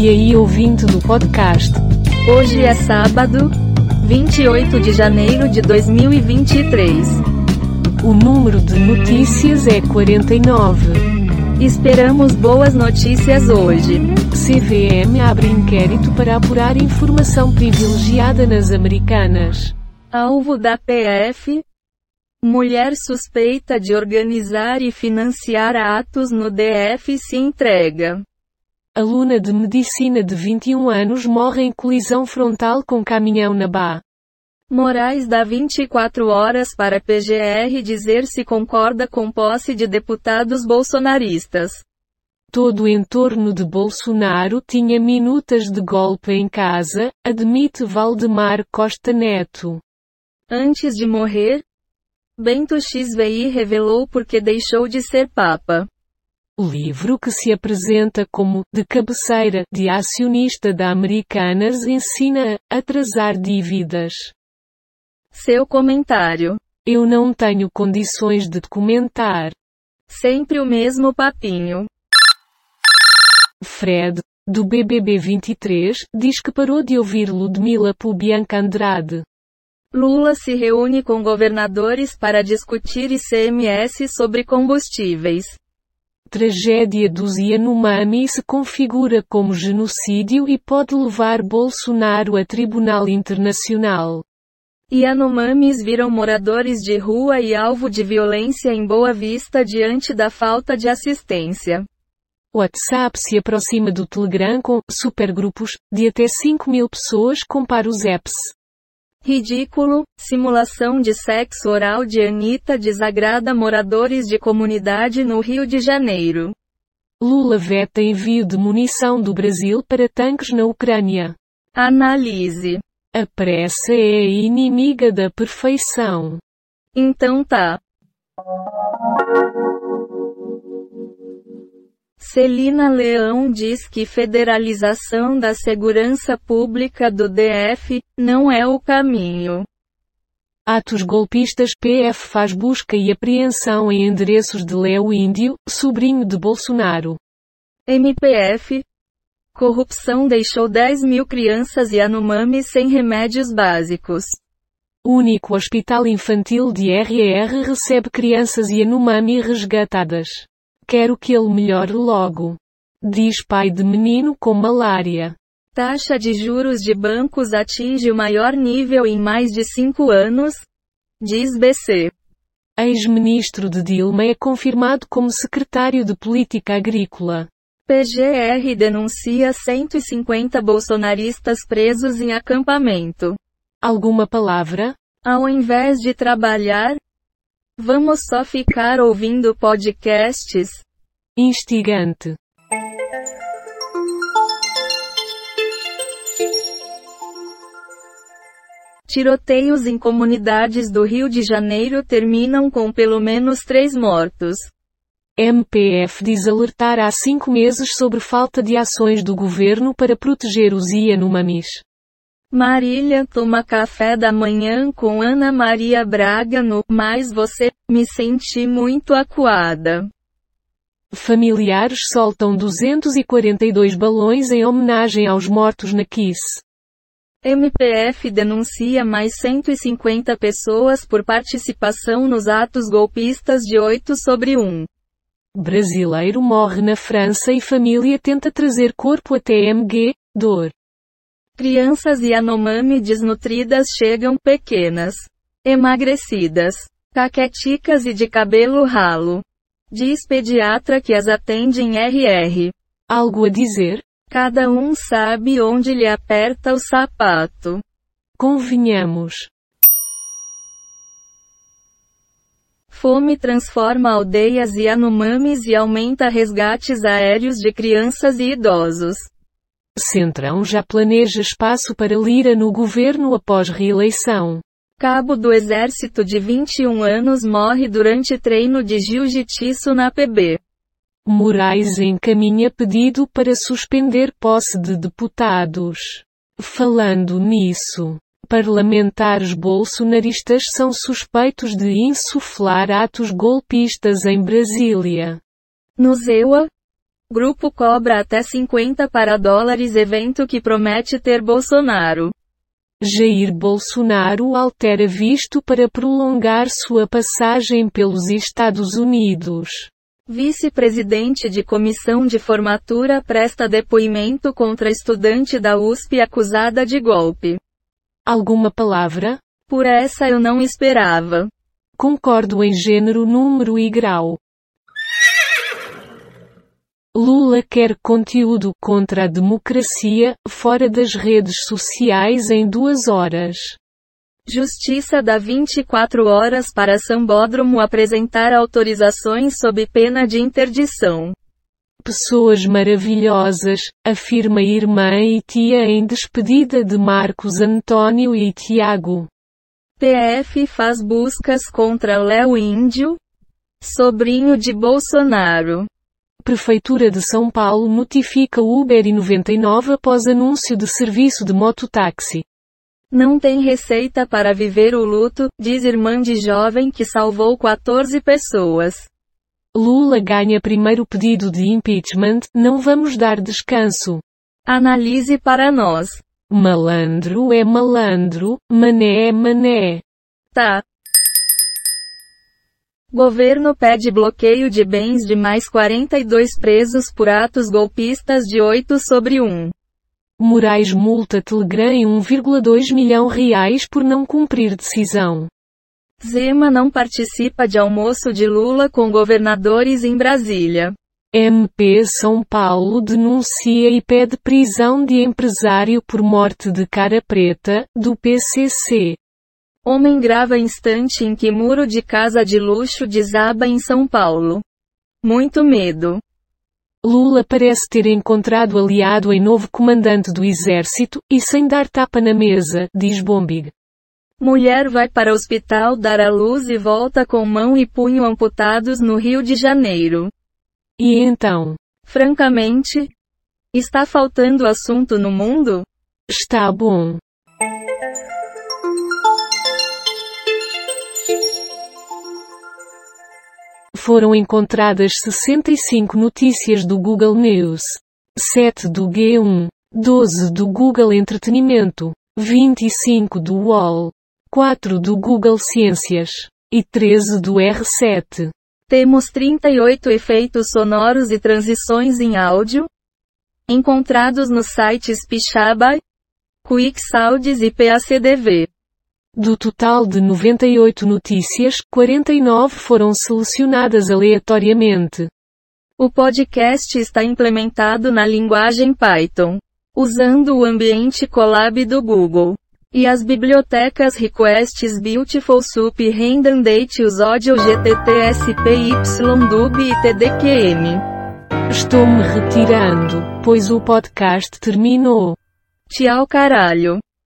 E aí ouvinte do podcast. Hoje é sábado, 28 de janeiro de 2023. O número de notícias é 49. Esperamos boas notícias hoje. CVM abre inquérito para apurar informação privilegiada nas americanas. Alvo da PF. Mulher suspeita de organizar e financiar atos no DF se entrega. Aluna de medicina de 21 anos morre em colisão frontal com caminhão na Bá. Moraes dá 24 horas para PGR dizer se concorda com posse de deputados bolsonaristas. Todo o entorno de Bolsonaro tinha minutas de golpe em casa, admite Valdemar Costa Neto. Antes de morrer, Bento XVI revelou por que deixou de ser Papa. O livro que se apresenta como de cabeceira de acionista da Americanas ensina a atrasar dívidas. Seu comentário. Eu não tenho condições de comentar. Sempre o mesmo papinho. Fred, do BBB 23, diz que parou de ouvir Ludmila Pubianca Andrade. Lula se reúne com governadores para discutir ICMS sobre combustíveis. Tragédia dos Yanomami se configura como genocídio e pode levar Bolsonaro a tribunal internacional. Yanomamis viram moradores de rua e alvo de violência em Boa Vista diante da falta de assistência. WhatsApp se aproxima do Telegram com supergrupos de até 5 mil pessoas compara os apps. Ridículo, simulação de sexo oral de Anitta desagrada moradores de comunidade no Rio de Janeiro. Lula veta envio de munição do Brasil para tanques na Ucrânia. Analise. A pressa é a inimiga da perfeição. Então tá. Celina Leão diz que federalização da segurança pública do DF não é o caminho. Atos golpistas PF faz busca e apreensão em endereços de Léo Índio, sobrinho de Bolsonaro. MPF. Corrupção deixou 10 mil crianças e Anomami sem remédios básicos. Único hospital infantil de RR recebe crianças e Anomami resgatadas. Quero que ele melhore logo. Diz pai de menino com malária. Taxa de juros de bancos atinge o maior nível em mais de cinco anos? Diz BC. Ex-ministro de Dilma é confirmado como secretário de Política Agrícola. PGR denuncia 150 bolsonaristas presos em acampamento. Alguma palavra? Ao invés de trabalhar, vamos só ficar ouvindo podcasts? Instigante. Tiroteios em comunidades do Rio de Janeiro terminam com pelo menos três mortos. MPF diz alertar há cinco meses sobre falta de ações do governo para proteger os Yanomamis. Marília toma café da manhã com Ana Maria Braga no Mas você, me senti muito acuada. Familiares soltam 242 balões em homenagem aos mortos na Kiss. MPF denuncia mais 150 pessoas por participação nos atos golpistas de 8 sobre 1. Brasileiro morre na França e família tenta trazer corpo até MG, dor. Crianças e Yanomami desnutridas chegam pequenas, emagrecidas, caqueticas e de cabelo ralo. Diz pediatra que as atende em RR. Algo a dizer? Cada um sabe onde lhe aperta o sapato. Convenhamos. Fome transforma aldeias e Yanomamis e aumenta resgates aéreos de crianças e idosos. Centrão já planeja espaço para Lira no governo após reeleição. Cabo do Exército de 21 anos morre durante treino de jiu-jitsu na PB. Moraes encaminha pedido para suspender posse de deputados. Falando nisso, parlamentares bolsonaristas são suspeitos de insuflar atos golpistas em Brasília. No ZEUA, Grupo cobra até 50 para dólares evento que promete ter Bolsonaro. Jair Bolsonaro altera visto para prolongar sua passagem pelos Estados Unidos. Vice-presidente de comissão de formatura presta depoimento contra estudante da USP acusada de golpe. Alguma palavra? Por essa eu não esperava. Concordo em gênero, número e grau. Lula quer conteúdo contra a democracia, fora das redes sociais em duas horas. Justiça dá 24 horas para Sambódromo apresentar autorizações sob pena de interdição. Pessoas maravilhosas, afirma irmã e tia em despedida de Marcos Antônio e Tiago. PF faz buscas contra Léo Índio, sobrinho de Bolsonaro. Prefeitura de São Paulo notifica Uber e 99 após anúncio de serviço de mototáxi. Não tem receita para viver o luto, diz irmã de jovem que salvou 14 pessoas. Lula ganha primeiro pedido de impeachment, não vamos dar descanso. Analise para nós. Malandro é malandro, mané é mané. Tá. Governo pede bloqueio de bens de mais 42 presos por atos golpistas de 8 sobre 1. Moraes multa Telegram em 1,2 milhão reais por não cumprir decisão. Zema não participa de almoço de Lula com governadores em Brasília. MP São Paulo denuncia e pede prisão de empresário por morte de cara preta, do PCC. Homem grava instante em que muro de casa de luxo desaba em São Paulo. Muito medo. Lula parece ter encontrado aliado em novo comandante do exército, e sem dar tapa na mesa, diz Bombig. Mulher vai para hospital dar à luz e volta com mão e punho amputados no Rio de Janeiro. E então? Francamente? Está faltando assunto no mundo? Está bom. Foram encontradas 65 notícias do Google News, 7 do G1, 12 do Google Entretenimento, 25 do UOL, 4 do Google Ciências e 13 do R7. Temos 38 efeitos sonoros e transições em áudio encontrados nos sites Pixabay, QuickSounds e PACDV. Do total de 98 notícias, 49 foram selecionadas aleatoriamente. O podcast está implementado na linguagem Python, usando o ambiente Colab do Google. E as bibliotecas Requests Beautiful Soup Redundate os Audio GTTSPYDUB e TDQM. Estou me retirando, pois o podcast terminou. Tchau caralho.